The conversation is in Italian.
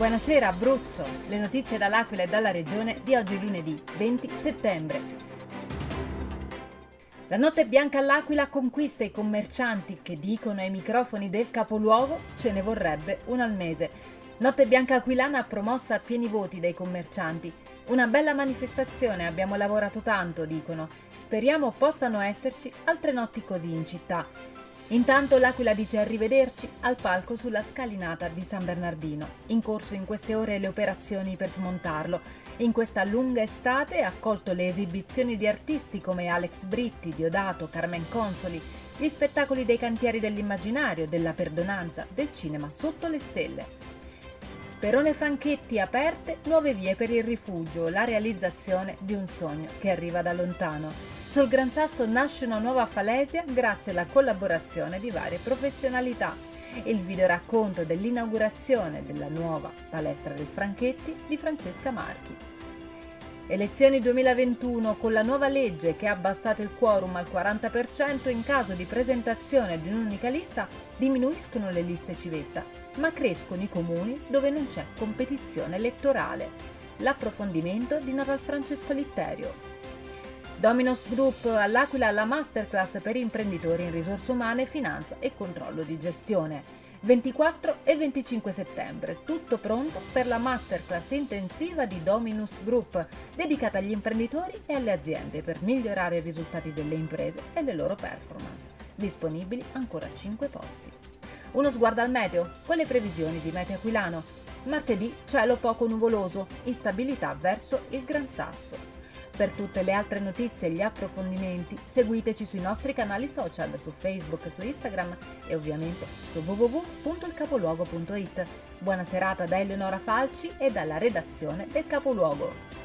Buonasera Abruzzo, le notizie dall'Aquila e dalla regione di oggi lunedì 20 settembre. La notte bianca all'Aquila conquista i commercianti che dicono ai microfoni del capoluogo ce ne vorrebbe un al mese. Notte bianca aquilana promossa a pieni voti dai commercianti. Una bella manifestazione, abbiamo lavorato tanto, dicono. Speriamo possano esserci altre notti così in città. Intanto l'Aquila dice arrivederci al palco sulla scalinata di San Bernardino. In corso in queste ore le operazioni per smontarlo. In questa lunga estate ha accolto le esibizioni di artisti come Alex Britti, Diodato, Carmen Consoli, gli spettacoli dei cantieri dell'immaginario, della perdonanza, del cinema sotto le stelle. Sperone Franchetti aperte nuove vie per il rifugio, la realizzazione di un sogno che arriva da lontano. Sul Gran Sasso nasce una nuova falesia grazie alla collaborazione di varie professionalità. Il videoracconto dell'inaugurazione della nuova palestra del Franchetti di Francesca Marchi. Elezioni 2021 con la nuova legge che ha abbassato il quorum al 40% in caso di presentazione di un'unica lista diminuiscono le liste civetta, ma crescono i comuni dove non c'è competizione elettorale. L'approfondimento di Naval Francesco Litterio. Dominos Group all'Aquila la masterclass per imprenditori in risorse umane, finanza e controllo di gestione. 24 e 25 settembre, tutto pronto per la masterclass intensiva di Dominus Group, dedicata agli imprenditori e alle aziende per migliorare i risultati delle imprese e le loro performance. Disponibili ancora 5 posti. Uno sguardo al meteo, con le previsioni di Meteo Aquilano. Martedì cielo poco nuvoloso, instabilità verso il Gran Sasso. Per tutte le altre notizie e gli approfondimenti seguiteci sui nostri canali social su Facebook, su Instagram e ovviamente su www.ilcapoluogo.it. Buona serata da Eleonora Falci e dalla redazione del Capoluogo.